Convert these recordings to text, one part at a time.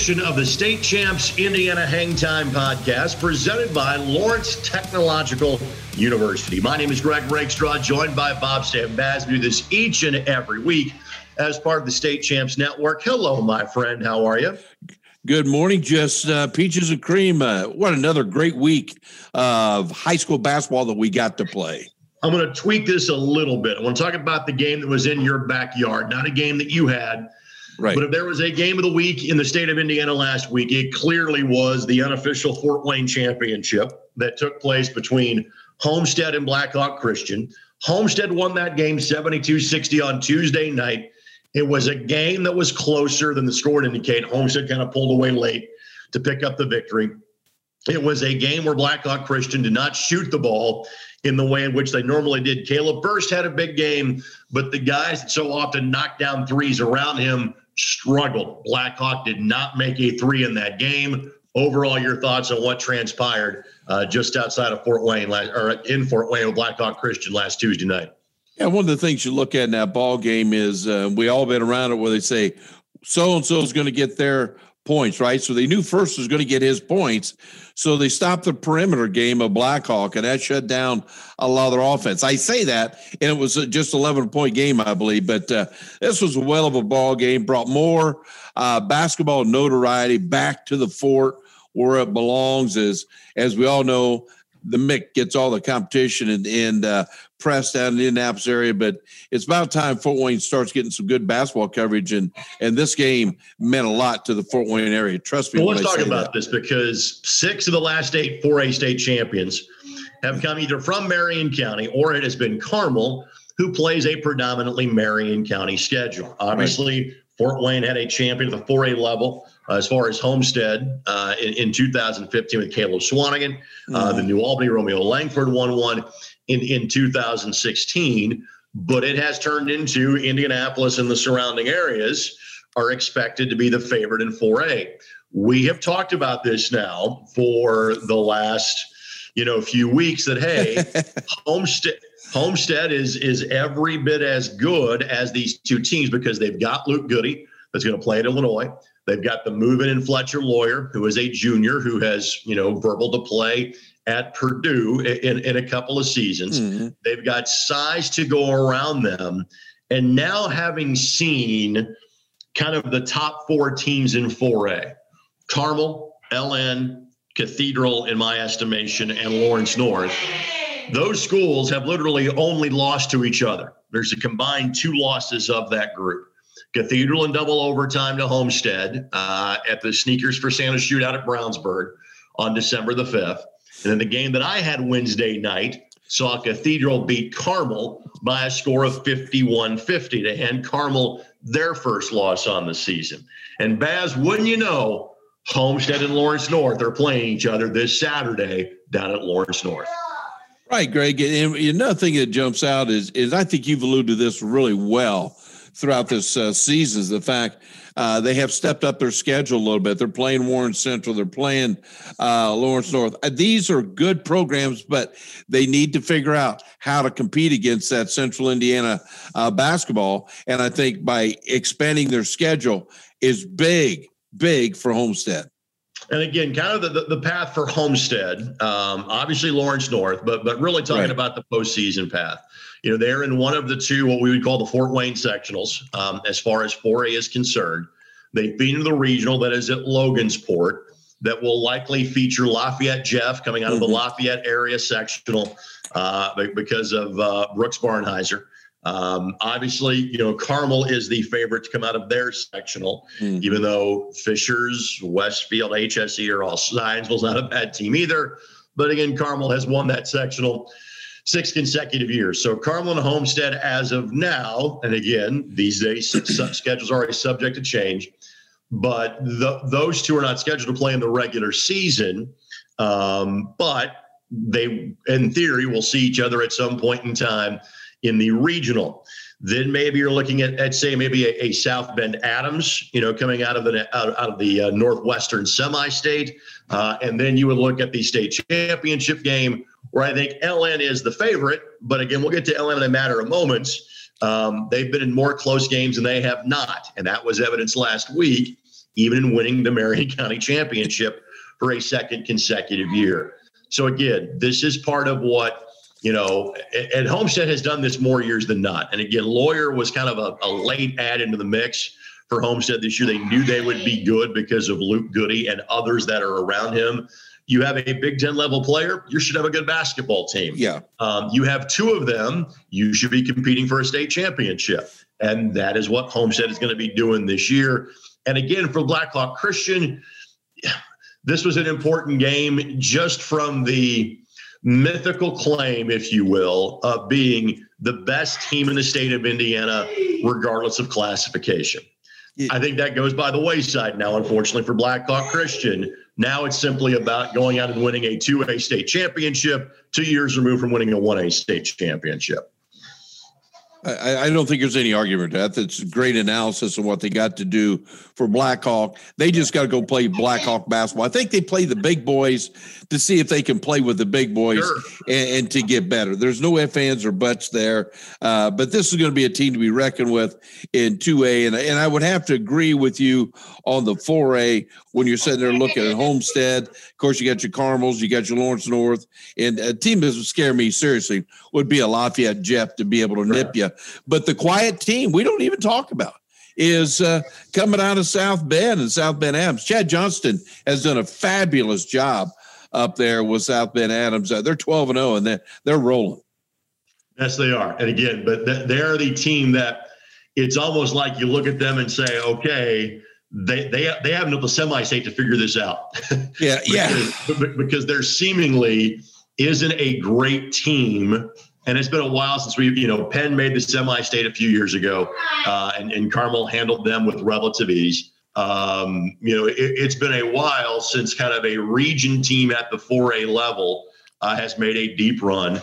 edition of the State Champs Indiana Hang Time podcast presented by Lawrence Technological University. My name is Greg Rakestraw, joined by Bob Stan. We do this each and every week as part of the State Champs Network. Hello, my friend. How are you? Good morning. Just uh, peaches and cream. Uh, what another great week of high school basketball that we got to play. I'm going to tweak this a little bit. I want to talk about the game that was in your backyard, not a game that you had Right. But if there was a game of the week in the state of Indiana last week, it clearly was the unofficial Fort Wayne championship that took place between Homestead and Blackhawk Christian. Homestead won that game 72 60 on Tuesday night. It was a game that was closer than the score would indicate. Homestead kind of pulled away late to pick up the victory. It was a game where Blackhawk Christian did not shoot the ball in the way in which they normally did. Caleb Furst had a big game, but the guys that so often knock down threes around him struggled. Blackhawk did not make a three in that game. Overall, your thoughts on what transpired uh, just outside of Fort Wayne, last, or in Fort Wayne with Blackhawk Christian last Tuesday night? Yeah, one of the things you look at in that ball game is uh, we all been around it where they say so and so is going to get their points, right? So they knew Furst was going to get his points. So they stopped the perimeter game of Blackhawk, and that shut down a lot of their offense. I say that, and it was just 11 point game, I believe. But uh, this was a well of a ball game, brought more uh, basketball notoriety back to the fort where it belongs. As as we all know, the MIC gets all the competition and, and uh, press down in the Indianapolis area, but it's about time Fort Wayne starts getting some good basketball coverage, and and this game meant a lot to the Fort Wayne area. Trust me. Well, let's talk about that. this because six of the last eight 4A state champions have come either from Marion County or it has been Carmel, who plays a predominantly Marion County schedule. Obviously, right. Fort Wayne had a champion at the 4A level as far as Homestead uh, in, in, 2015 with Caleb Swanigan. Mm-hmm. Uh, the New Albany Romeo Langford won one in, in 2016, but it has turned into Indianapolis and the surrounding areas are expected to be the favorite in 4A. We have talked about this now for the last, you know, few weeks that hey, Homestead Homestead is is every bit as good as these two teams because they've got Luke Goode that's going to play at Illinois. They've got the move in Fletcher Loyer, who is a junior who has, you know, verbal to play at Purdue in, in a couple of seasons. Mm-hmm. They've got size to go around them. And now having seen kind of the top four teams in 4A, Carmel, LN, Cathedral, in my estimation, and Lawrence North, those schools have literally only lost to each other. There's a combined two losses of that group. Cathedral in double overtime to Homestead uh, at the Sneakers for Santa shootout at Brownsburg on December the 5th. And then the game that I had Wednesday night saw Cathedral beat Carmel by a score of 51 50 to hand Carmel their first loss on the season. And Baz, wouldn't you know, Homestead and Lawrence North are playing each other this Saturday down at Lawrence North. Right, Greg. And another thing that jumps out is is I think you've alluded to this really well throughout this uh, season is the fact uh, they have stepped up their schedule a little bit. They're playing Warren Central, they're playing uh, Lawrence North. Uh, these are good programs, but they need to figure out how to compete against that Central Indiana uh, basketball. And I think by expanding their schedule is big, big for Homestead. And again, kind of the, the, the path for Homestead, um, obviously Lawrence North, but but really talking right. about the postseason path. You know, they're in one of the two, what we would call the Fort Wayne sectionals, um, as far as 4A is concerned. They've been to the regional that is at Logansport that will likely feature Lafayette Jeff coming out of the mm-hmm. Lafayette area sectional uh, because of uh, Brooks Barnhizer. Um, obviously, you know, Carmel is the favorite to come out of their sectional, mm-hmm. even though Fishers, Westfield, HSE are all Zionsville's not a bad team either. But again, Carmel has won that sectional six consecutive years. So Carmel and Homestead, as of now, and again, these days schedules are already subject to change, but the, those two are not scheduled to play in the regular season. Um, but they, in theory, will see each other at some point in time in the regional. Then maybe you're looking at, at say, maybe a, a South Bend Adams, you know, coming out of the out, out of the uh, Northwestern semi-state, uh, and then you would look at the state championship game where I think LN is the favorite. But again, we'll get to LN in a matter of moments. Um, they've been in more close games than they have not, and that was evidence last week even in winning the Marion County Championship for a second consecutive year. So again, this is part of what you know, and Homestead has done this more years than not. And again, Loyer was kind of a, a late add into the mix for Homestead this year. They knew they would be good because of Luke Goode and others that are around him. You have a Big Ten level player, you should have a good basketball team. Yeah. Um, you have two of them, you should be competing for a state championship. And that is what Homestead is going to be doing this year. And again, for Blackhawk Christian, this was an important game just from the mythical claim, if you will, of being the best team in the state of Indiana, regardless of classification. I think that goes by the wayside now, unfortunately, for Blackhawk Christian. Now it's simply about going out and winning a 2A state championship, two years removed from winning a 1A state championship. I, I, don't think there's any argument to that. That's great analysis of what they got to do for Blackhawk. They just got to go play Blackhawk basketball. I think they play the big boys to see if they can play with the big boys sure. and, and, to get better. There's no ifs, ands, or buts there. Uh, but this is going to be a team to be reckoned with in 2A. And, and I would have to agree with you on the 4A when you're sitting there looking at Homestead. Of course, you got your Carmels, you got your Lawrence North. And a team that would scare me seriously would be a Lafayette Jeff to be able to nip you. But the quiet team, we don't even talk about is uh, coming out of South Bend and South Bend Adams. Chad Johnston has done a fabulous job up there with South Bend Adams. Uh, they're 12 and 0 and they're, they're rolling. Yes, they are. And again, but th- they're the team that it's almost like you look at them and say, okay, they they they have enough the semi-state to figure this out. Yeah, because, yeah. Because there seemingly isn't a great team, and it's been a while since we, you know, Penn made the semi-state a few years ago, uh, and and Carmel handled them with relative ease. Um, you know, it, has been a while since kind of a region team at the 4A level uh, has made a deep run.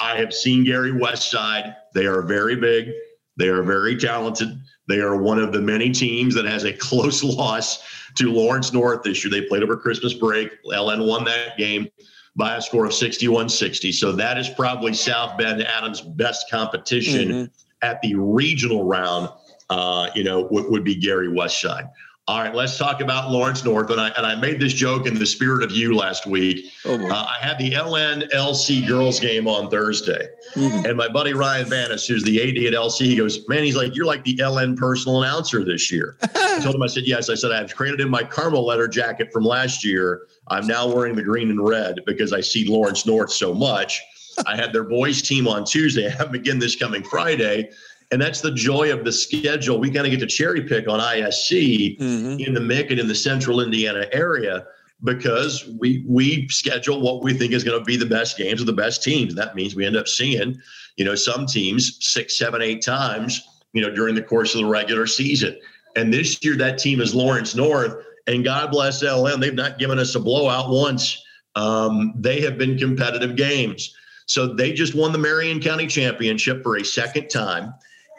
I have seen Gary Westside. They are very big. They are very talented. They are one of the many teams that has a close loss to Lawrence North this year. They played over Christmas break. LN won that game by a score of 61 60. So that is probably South Bend Adams' best competition mm-hmm. at the regional round. Uh, you know, would, would be Gary Westside. All right, let's talk about Lawrence North. And I, and I made this joke in the spirit of you last week. Oh, uh, I had the LN LC girls game on Thursday. Mm-hmm. And my buddy Ryan Vanis, who's the AD at LC, he goes, Man, he's like, You're like the LN personal announcer this year. I told him, I said, Yes. I said, I've created in my Carmel letter jacket from last year. I'm now wearing the green and red because I see Lawrence North so much. I had their boys team on Tuesday. I have them again this coming Friday. And that's the joy of the schedule. We kind of get to cherry pick on ISC mm-hmm. in the MIC and in the central Indiana area because we we schedule what we think is going to be the best games of the best teams. That means we end up seeing, you know, some teams six, seven, eight times, you know, during the course of the regular season. And this year that team is Lawrence North. And God bless LN, they've not given us a blowout once. Um, they have been competitive games. So they just won the Marion County Championship for a second time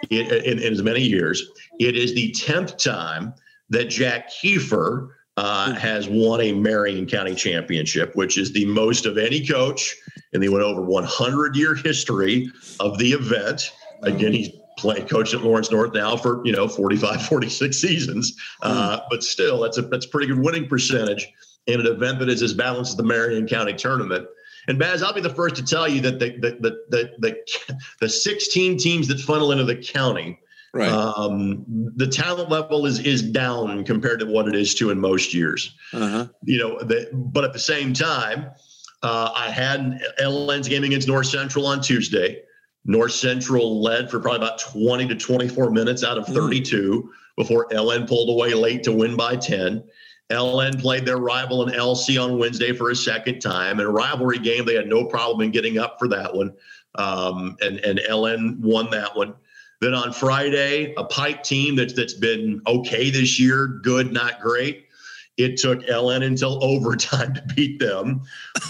in, in, in as many years. It is the 10th time that Jack Keefer uh, has won a Marion County championship, which is the most of any coach in the over 100 year history of the event. Again, he's playing coach at Lawrence North now for you know 45, 46 seasons, uh, hmm. but still, that's a that's a pretty good winning percentage in an event that is as balanced as the Marion County tournament. And Baz, I'll be the first to tell you that the the the the, the, the 16 teams that funnel into the county, right. Um, the talent level is is down compared to what it is to in most years. Uh-huh. You know, the, but at the same time, uh, I had LN's game against North Central on Tuesday. North Central led for probably about 20 to 24 minutes out of hmm. 32 mm. before LN pulled away late to win by 10. LN played their rival in LC on Wednesday for a second time. In a rivalry game, they had no problem in getting up for that one. Um, and, and LN won that one. Then on Friday, a Pike team that's that's been okay this year, good, not great. It took LN until overtime to beat them,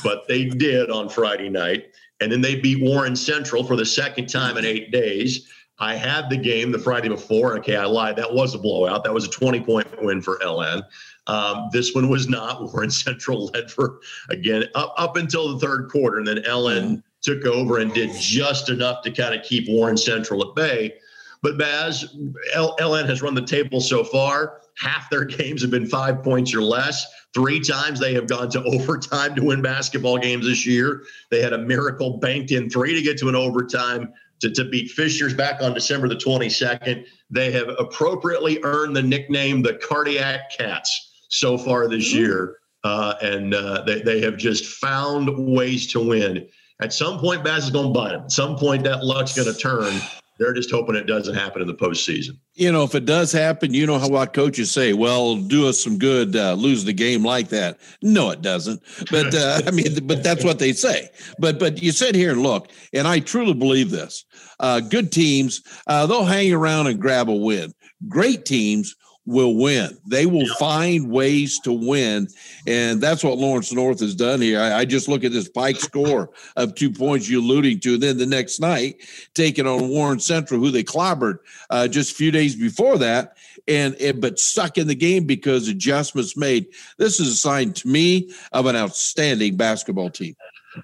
but they did on Friday night. And then they beat Warren Central for the second time in eight days. I had the game the Friday before. Okay, I lied. That was a blowout. That was a 20 point win for LN. Um, this one was not. Warren Central led for again up, up until the third quarter, and then LN took over and did just enough to kind of keep Warren Central at bay. But Baz, L- LN has run the table so far. Half their games have been five points or less. Three times they have gone to overtime to win basketball games this year. They had a miracle banked in three to get to an overtime to, to beat Fishers back on December the 22nd. They have appropriately earned the nickname the Cardiac Cats so far this year. Uh, and uh, they, they have just found ways to win. At some point, Baz is going to bite them. At some point, that luck's going to turn. They're just hoping it doesn't happen in the postseason. You know, if it does happen, you know how what coaches say, well, do us some good, uh, lose the game like that. No, it doesn't. But uh, I mean, but that's what they say. But but you sit here and look, and I truly believe this. Uh, good teams, uh, they'll hang around and grab a win. Great teams will win. They will find ways to win. And that's what Lawrence North has done here. I, I, just look at this Pike score of two points you're alluding to. And then the next night, taking on Warren Central, who they clobbered uh, just a few days before that. And, and but stuck in the game because adjustments made. This is a sign to me of an outstanding basketball team.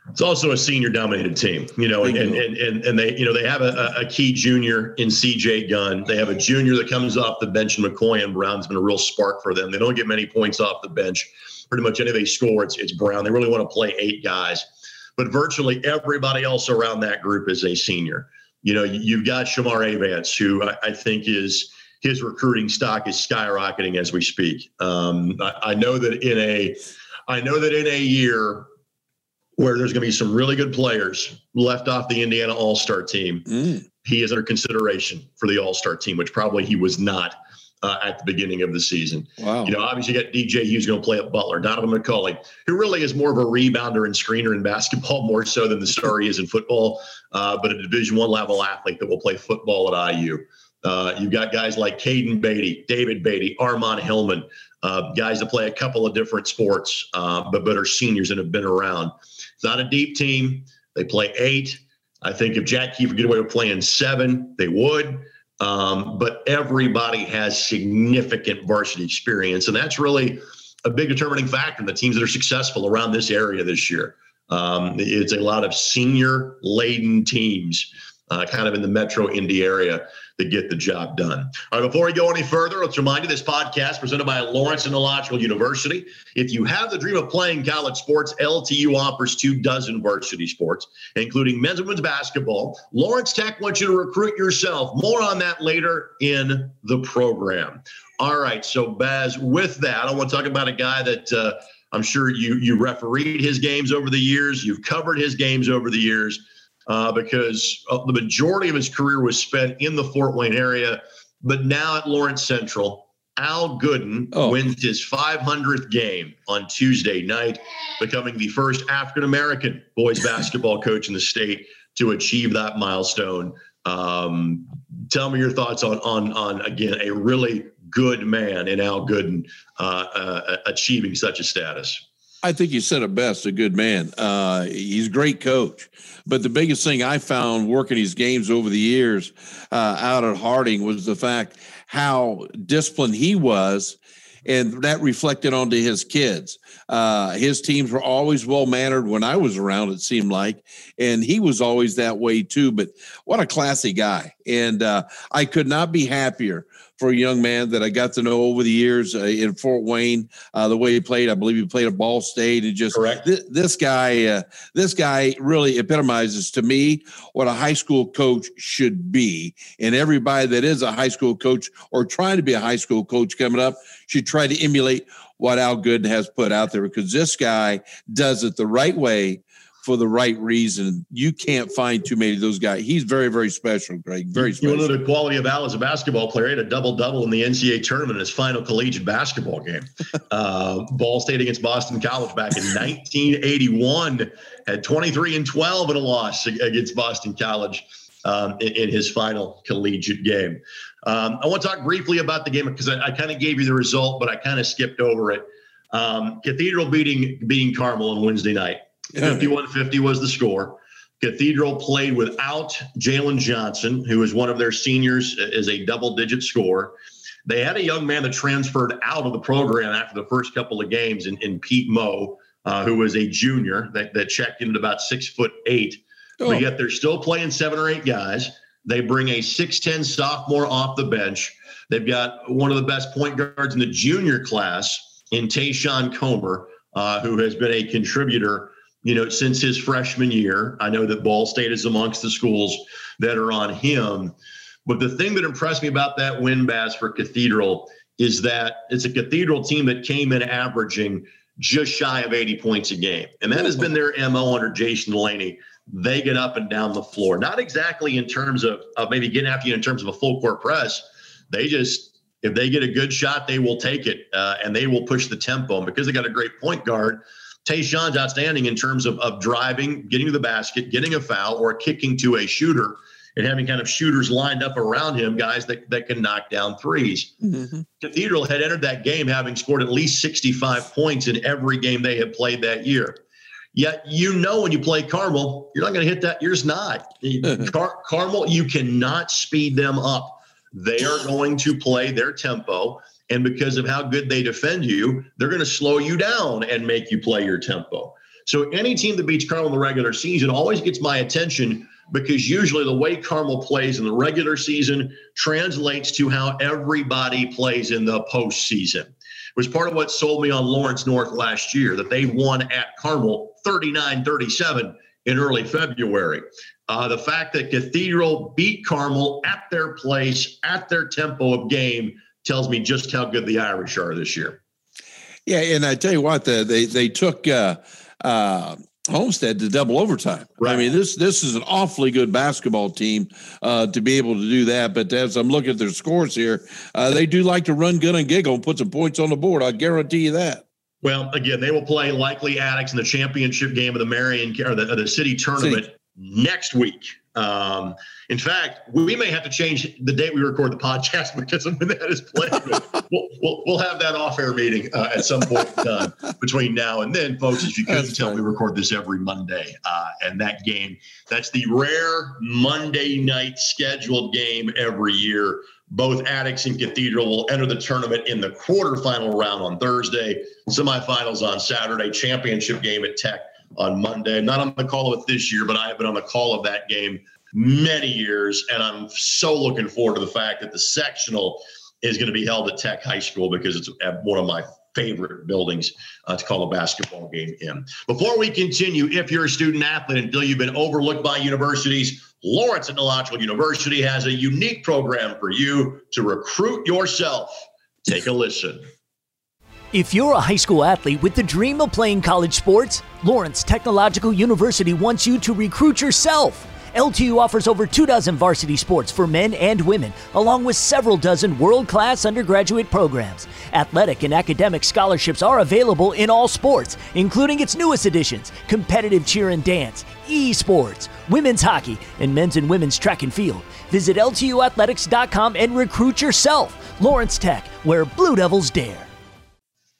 It's also a senior dominated team, you know, and, and, and, and they, you know, they have a, a key junior in CJ Gunn. They have a junior that comes off the bench and McCoy and Brown's been a real spark for them. They don't get many points off the bench. Pretty much any they score, it's, it's Brown. They really want to play eight guys, but virtually everybody else around that group is a senior. You know, you've got Shamar Avance, who I, I think is his recruiting stock is skyrocketing as we speak. Um, I, I know that in a, I know that in a year where there's going to be some really good players left off the Indiana All Star team. Mm. He is under consideration for the All Star team, which probably he was not uh, at the beginning of the season. Wow. You know, obviously, you got DJ Hughes going to play at Butler, Donovan McCulley, who really is more of a rebounder and screener in basketball, more so than the star he is in football, uh, but a Division One level athlete that will play football at IU. Uh, you've got guys like Caden Beatty, David Beatty, Armand Hillman, uh, guys that play a couple of different sports, uh, but but are seniors and have been around. It's not a deep team. They play eight. I think if Jack could get away with playing seven, they would. Um, but everybody has significant varsity experience, and that's really a big determining factor in the teams that are successful around this area this year. Um, it's a lot of senior laden teams, uh, kind of in the Metro Indy area to get the job done. All right, before we go any further, let's remind you this podcast presented by Lawrence Technological University. If you have the dream of playing college sports, LTU offers two dozen varsity sports, including men's and women's basketball. Lawrence Tech wants you to recruit yourself. More on that later in the program. All right, so Baz, with that, I want to talk about a guy that uh, I'm sure you you refereed his games over the years. You've covered his games over the years uh, because uh, the majority of his career was spent in the Fort Wayne area. But now at Lawrence Central, Al Gooden oh. wins his 500th game on Tuesday night, becoming the first African American boys basketball coach in the state to achieve that milestone. Um, tell me your thoughts on on on again a really good man in Al Gooden uh, uh, achieving such a status. I think you said it best. A good man. Uh, he's a great coach. But the biggest thing I found working these games over the years uh, out at Harding was the fact how disciplined he was, and that reflected onto his kids. Uh, his teams were always well mannered when I was around. It seemed like, and he was always that way too. But what a classy guy! And uh, I could not be happier for a young man that I got to know over the years uh, in Fort Wayne. Uh, the way he played, I believe he played at Ball State, and just th- this guy, uh, this guy really epitomizes to me what a high school coach should be. And everybody that is a high school coach or trying to be a high school coach coming up should try to emulate what Al Gooden has put out there because this guy does it the right way for the right reason. You can't find too many of those guys. He's very, very special, Greg. Very special. You know the quality of Al as a basketball player. He had a double double in the NCAA tournament in his final collegiate basketball game. uh, Ball State against Boston College back in 1981 had 23 and 12 in a loss against Boston College. Um, in, in, his final collegiate game. Um, I want to talk briefly about the game because I, I kind of gave you the result, but I kind of skipped over it. Um, Cathedral beating beating Carmel on Wednesday night. 51 50 was the score. Cathedral played without Jalen Johnson, who was one of their seniors as a double digit score. They had a young man that transferred out of the program after the first couple of games in, in Pete Moe, uh, who was a junior that, that checked in at about six foot eight. Oh. But yet they're still playing seven or eight guys. They bring a 6'10 sophomore off the bench. They've got one of the best point guards in the junior class in Tayshawn Comer, uh, who has been a contributor, you know, since his freshman year. I know that Ball State is amongst the schools that are on him. But the thing that impressed me about that win, Baz, for Cathedral is that it's a Cathedral team that came in averaging just shy of 80 points a game. And that has been their MO under Jason Delaney. They get up and down the floor, not exactly in terms of, of maybe getting after you in terms of a full court press. They just, if they get a good shot, they will take it uh, and they will push the tempo. Because they got a great point guard, Tayshawn's outstanding in terms of, of driving, getting to the basket, getting a foul, or kicking to a shooter and having kind of shooters lined up around him, guys that, that can knock down 3s mm-hmm. Cathedral had entered that game having scored at least 65 points in every game they had played that year. Yet you know when you play Carmel, you're not going to hit that. You're just not. Car- Carmel, you cannot speed them up. They are going to play their tempo. And because of how good they defend you, they're going to slow you down and make you play your tempo. So any team that beats Carmel in the regular season always gets my attention because usually the way Carmel plays in the regular season translates to how everybody plays in the postseason. It was part of what sold me on Lawrence North last year that they won at Carmel 39 37 in early February. Uh, the fact that Cathedral beat Carmel at their place, at their tempo of game, tells me just how good the Irish are this year. Yeah, and I tell you what, the, they they took uh, uh, Homestead to double overtime. Right. I mean, this this is an awfully good basketball team uh, to be able to do that. But as I'm looking at their scores here, uh, they do like to run, gun, and giggle and put some points on the board. I guarantee you that. Well, again, they will play likely Attucks in the championship game of the Marion or the, the city tournament city. next week. Um, in fact, we may have to change the date we record the podcast because of when that is played. we'll, we'll, we'll, have that off-air meeting uh, at some point in time between now and then, folks. As you can tell, funny. we record this every Monday, uh, and that game that's the rare Monday night scheduled game every year. Both Attucks and Cathedral will enter the tournament in the quarterfinal round on Thursday, semifinals on Saturday, championship game at Tech on Monday. Not on the call of it this year, but I have been on the call of that game many years. And I'm so looking forward to the fact that the sectional is going to be held at Tech High School because it's one of my favorite buildings uh, to call a basketball game in. Before we continue, if you're a student athlete and feel you've been overlooked by universities, Lawrence Technological University has a unique program for you to recruit yourself. Take a listen. If you're a high school athlete with the dream of playing college sports, Lawrence Technological University wants you to recruit yourself. LTU offers over two dozen varsity sports for men and women, along with several dozen world class undergraduate programs. Athletic and academic scholarships are available in all sports, including its newest additions competitive cheer and dance, esports, women's hockey, and men's and women's track and field. Visit LTUathletics.com and recruit yourself. Lawrence Tech, where Blue Devils dare.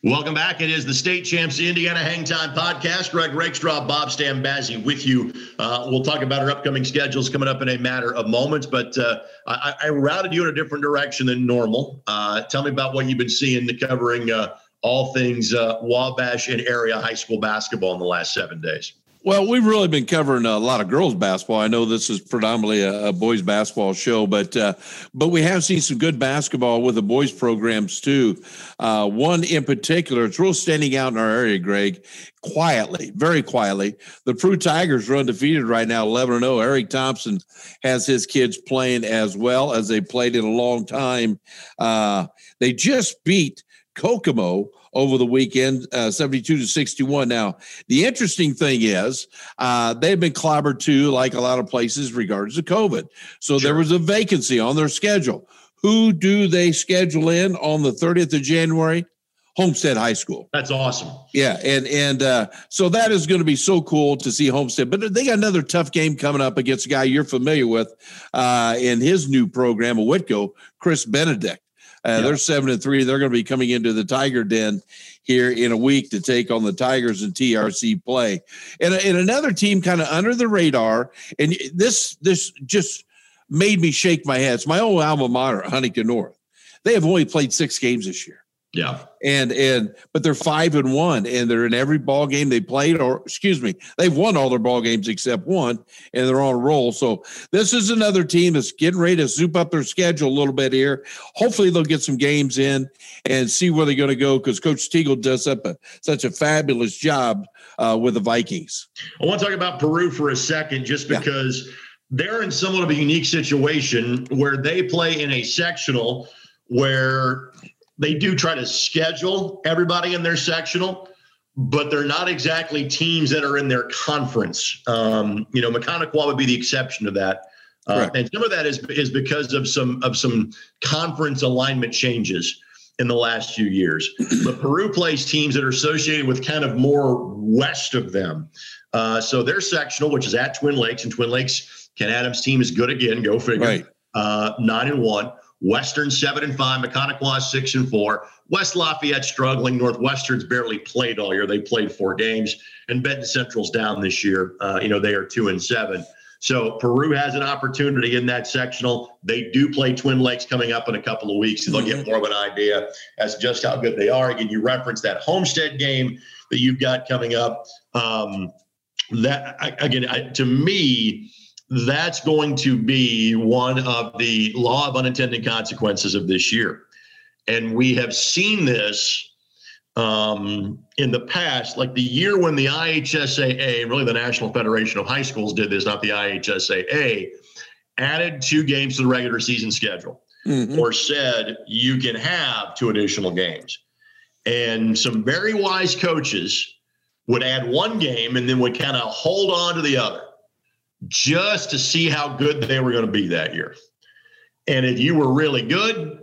Welcome back. It is the State Champs Indiana Hang Time podcast. Greg Rakestraw, Bob Stambazzi with you. Uh, we'll talk about our upcoming schedules coming up in a matter of moments, but uh, I, I, routed you in a different direction than normal. Uh, tell me about what you've been seeing covering uh, all things uh, Wabash and area high school basketball in the last seven days. Well, we've really been covering a lot of girls basketball. I know this is predominantly a, a boys basketball show, but uh, but we have seen some good basketball with the boys programs too. Uh, one in particular, it's real standing out in our area, Greg. Quietly, very quietly, the Peru Tigers are undefeated right now, eleven zero. Oh. Eric Thompson has his kids playing as well as they played in a long time. Uh, they just beat Kokomo over the weekend, uh, 72 to 61. Now, the interesting thing is uh, they've been clobbered too, like a lot of places, regards to COVID. So sure. there was a vacancy on their schedule. Who do they schedule in on the 30th of January? Homestead High School. That's awesome. Yeah, and and uh, so that is going to be so cool to see Homestead. But they got another tough game coming up against a guy you're familiar with uh, in his new program, a Whitko, Chris Benedict. Uh, yeah. They're seven and three. They're going to be coming into the Tiger Den here in a week to take on the Tigers and TRC play. And, and another team kind of under the radar. And this this just made me shake my head. It's my old alma mater, Huntington North. They have only played six games this year. Yeah. And and but they're five and one, and they're in every ball game they played, or excuse me, they've won all their ball games except one, and they're on a roll. So this is another team that's getting ready to soup up their schedule a little bit here. Hopefully they'll get some games in and see where they're going to go because Coach Stegel does up a, such a fabulous job uh, with the Vikings. I want to talk about Peru for a second, just because yeah. they're in somewhat of a unique situation where they play in a sectional where they do try to schedule everybody in their sectional, but they're not exactly teams that are in their conference. Um, you know, Maconaquah would be the exception to that. Uh, and some of that is is because of some of some conference alignment changes in the last few years. But Peru plays teams that are associated with kind of more west of them. Uh, so their sectional, which is at Twin Lakes, and Twin Lakes, Ken Adams' team is good again. Go figure. Right. Uh, nine and one. Western seven and five, Maconaquah six and four. West Lafayette struggling. Northwestern's barely played all year. They played four games, and Benton Central's down this year. Uh, you know they are two and seven. So Peru has an opportunity in that sectional. They do play Twin Lakes coming up in a couple of weeks, and they'll get mm-hmm. more of an idea as just how good they are. Again, you reference that Homestead game that you've got coming up. Um, that again, I, to me that's going to be one of the law of unintended consequences of this year. And we have seen this um, in the past, like the year when the IHSAA, really the National Federation of High Schools did this, not the IHSAA, added two games to the regular season schedule mm-hmm. or said you can have two additional games. And some very wise coaches would add one game and then would kind of hold on to the other just to see how good they were going to be that year. And if you were really good,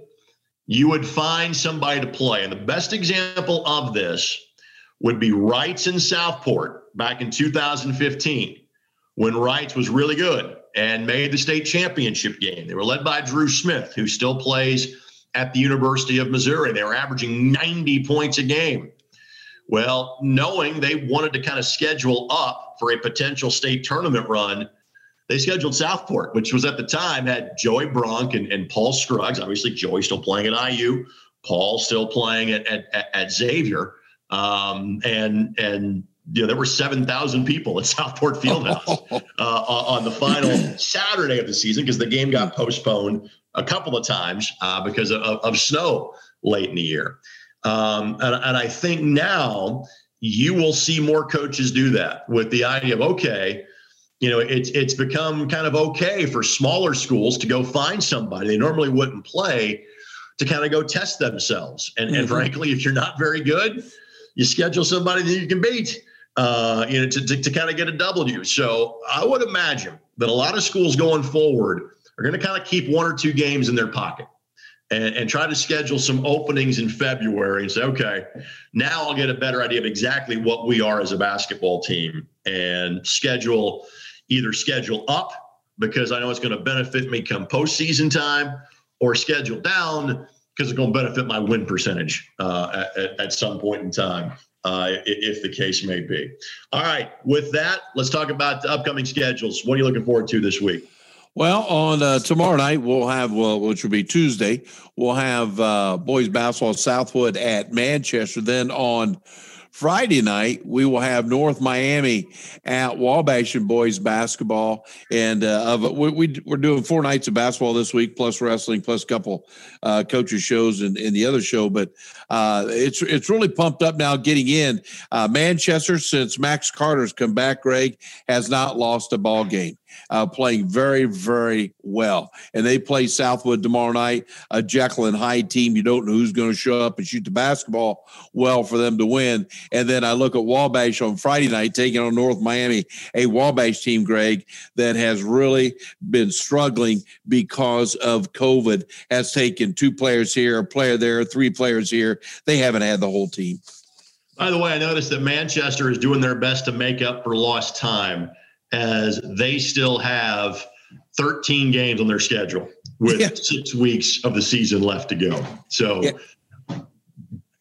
you would find somebody to play. And the best example of this would be Wrights in Southport back in 2015 when Wrights was really good and made the state championship game. They were led by Drew Smith, who still plays at the University of Missouri. They were averaging 90 points a game. Well, knowing they wanted to kind of schedule up for a potential state tournament run, they scheduled Southport, which was at the time had Joey Brunk and, and Paul Scruggs. Obviously, Joey still playing at IU, Paul still playing at, at, at Xavier. Um, and, and, you know, there were 7,000 people at Southport Fieldhouse uh, on the final Saturday of the season because the game got postponed a couple of times uh, because of, of, snow late in the year. Um, and, and I think now you will see more coaches do that with the idea of, okay, you know, it's it's become kind of okay for smaller schools to go find somebody they normally wouldn't play to kind of go test themselves. And, mm-hmm. and frankly, if you're not very good, you schedule somebody that you can beat, uh, you know, to, to, to kind of get a W. So I would imagine that a lot of schools going forward are going to kind of keep one or two games in their pocket and, and try to schedule some openings in February and say, okay, now I'll get a better idea of exactly what we are as a basketball team and schedule either schedule up because I know it's going to benefit me come postseason time or schedule down because it's going to benefit my win percentage uh, at, at, some point in time, uh, if the case may be. All right. With that, let's talk about the upcoming schedules. What are you looking forward to this week? Well, on uh, tomorrow night we'll have, well, which will be Tuesday, we'll have uh, boys basketball Southwood at Manchester. Then on Friday night, we will have North Miami at Wabash and boys basketball. And uh, of we, we, are doing four nights of basketball this week, plus wrestling, plus a couple uh, coaches shows and, and the other show. But uh, it's it's really pumped up now getting in. Uh, Manchester, since Max Carter's come back, Greg, has not lost a ball game uh, playing very, very well. And they play Southwood tomorrow night, a Jekyll and Hyde team. You don't know who's going to show up and shoot the basketball well for them to win. And then I look at Wabash on Friday night taking on North Miami, a Wabash team, Greg, that has really been struggling because of COVID, has taken two players here, a player there, three players here. They haven't had the whole team. By the way, I noticed that Manchester is doing their best to make up for lost time as they still have 13 games on their schedule with yeah. six weeks of the season left to go. So, yeah.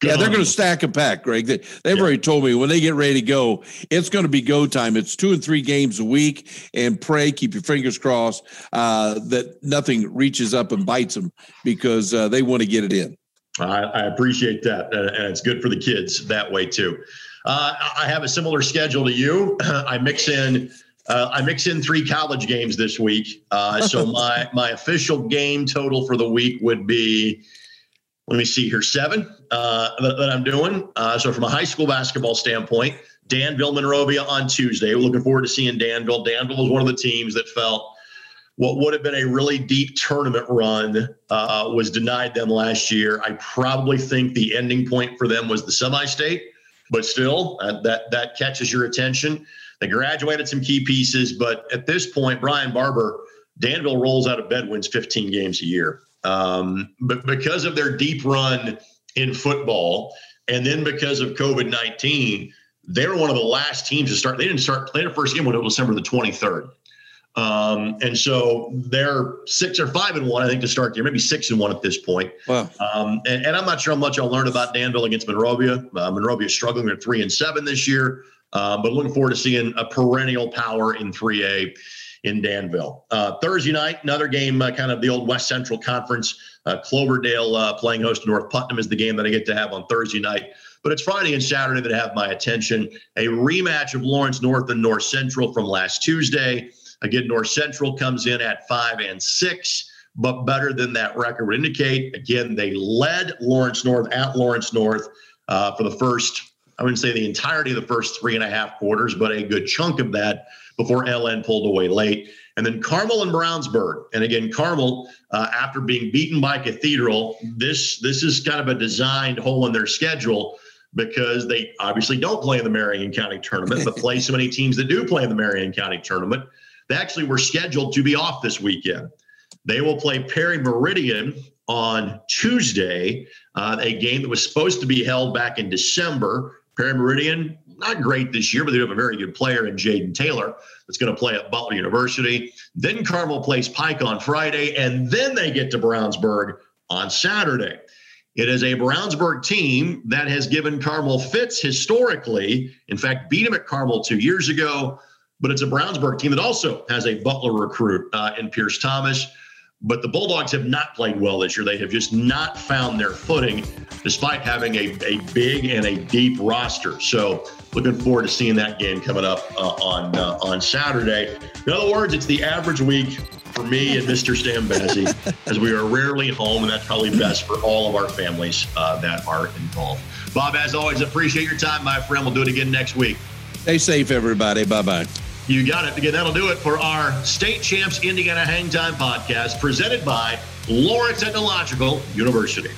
Yeah, they're going to stack a pack, Greg. They, they've yeah. already told me when they get ready to go, it's going to be go time. It's two and three games a week, and pray, keep your fingers crossed uh, that nothing reaches up and bites them because uh, they want to get it in. I, I appreciate that, and it's good for the kids that way too. Uh, I have a similar schedule to you. I mix in uh, I mix in three college games this week. Uh, so my my official game total for the week would be, let me see here, seven uh, that, that, I'm doing. Uh, so from a high school basketball standpoint, Danville Monrovia on Tuesday. We're looking forward to seeing Danville. Danville was one of the teams that felt what would have been a really deep tournament run uh, was denied them last year. I probably think the ending point for them was the semi-state, but still, uh, that that catches your attention. They graduated some key pieces, but at this point, Brian Barber, Danville rolls out of bed, wins 15 games a year. Um, but because of their deep run in football, and then because of COVID 19, they were one of the last teams to start. They didn't start playing the first game until December the 23rd. Um, and so they're six or five and one, I think, to start the year, maybe six and one at this point. Wow. Um, and, and, I'm not sure how much I'll learn about Danville against Monrovia. Uh, Monrovia is struggling. They're three and seven this year. Uh, but looking forward to seeing a perennial power in 3A in Danville. Uh, Thursday night, another game, uh, kind of the old West Central Conference. Uh, Cloverdale uh, playing host to North Putnam is the game that I get to have on Thursday night. But it's Friday and Saturday that have my attention. A rematch of Lawrence North and North Central from last Tuesday. Again, North Central comes in at five and six, but better than that record would indicate. Again, they led Lawrence North at Lawrence North uh, for the first I wouldn't say the entirety of the first three and a half quarters, but a good chunk of that before LN pulled away late. And then Carmel and Brownsburg. And again, Carmel, uh, after being beaten by Cathedral, this this is kind of a designed hole in their schedule because they obviously don't play in the Marion County tournament, but play so many teams that do play in the Marion County tournament. They actually were scheduled to be off this weekend. They will play Perry Meridian on Tuesday, uh, a game that was supposed to be held back in December. Perry Meridian, not great this year, but they have a very good player in Jaden Taylor that's going to play at Butler University. Then Carmel plays Pike on Friday, and then they get to Brownsburg on Saturday. It is a Brownsburg team that has given Carmel fits historically. In fact, beat him at Carmel two years ago. But it's a Brownsburg team that also has a Butler recruit uh, in Pierce Thomas. But the Bulldogs have not played well this year. They have just not found their footing despite having a, a big and a deep roster. So looking forward to seeing that game coming up uh, on uh, on Saturday. In other words, it's the average week for me and Mr. Stambazzi as we are rarely home, and that's probably best for all of our families uh, that are involved. Bob, as always, appreciate your time, my friend. We'll do it again next week. Stay safe, everybody. Bye bye. You got it. Again, that'll do it for our State Champs Indiana Hang Time podcast presented by Lawrence Technological University.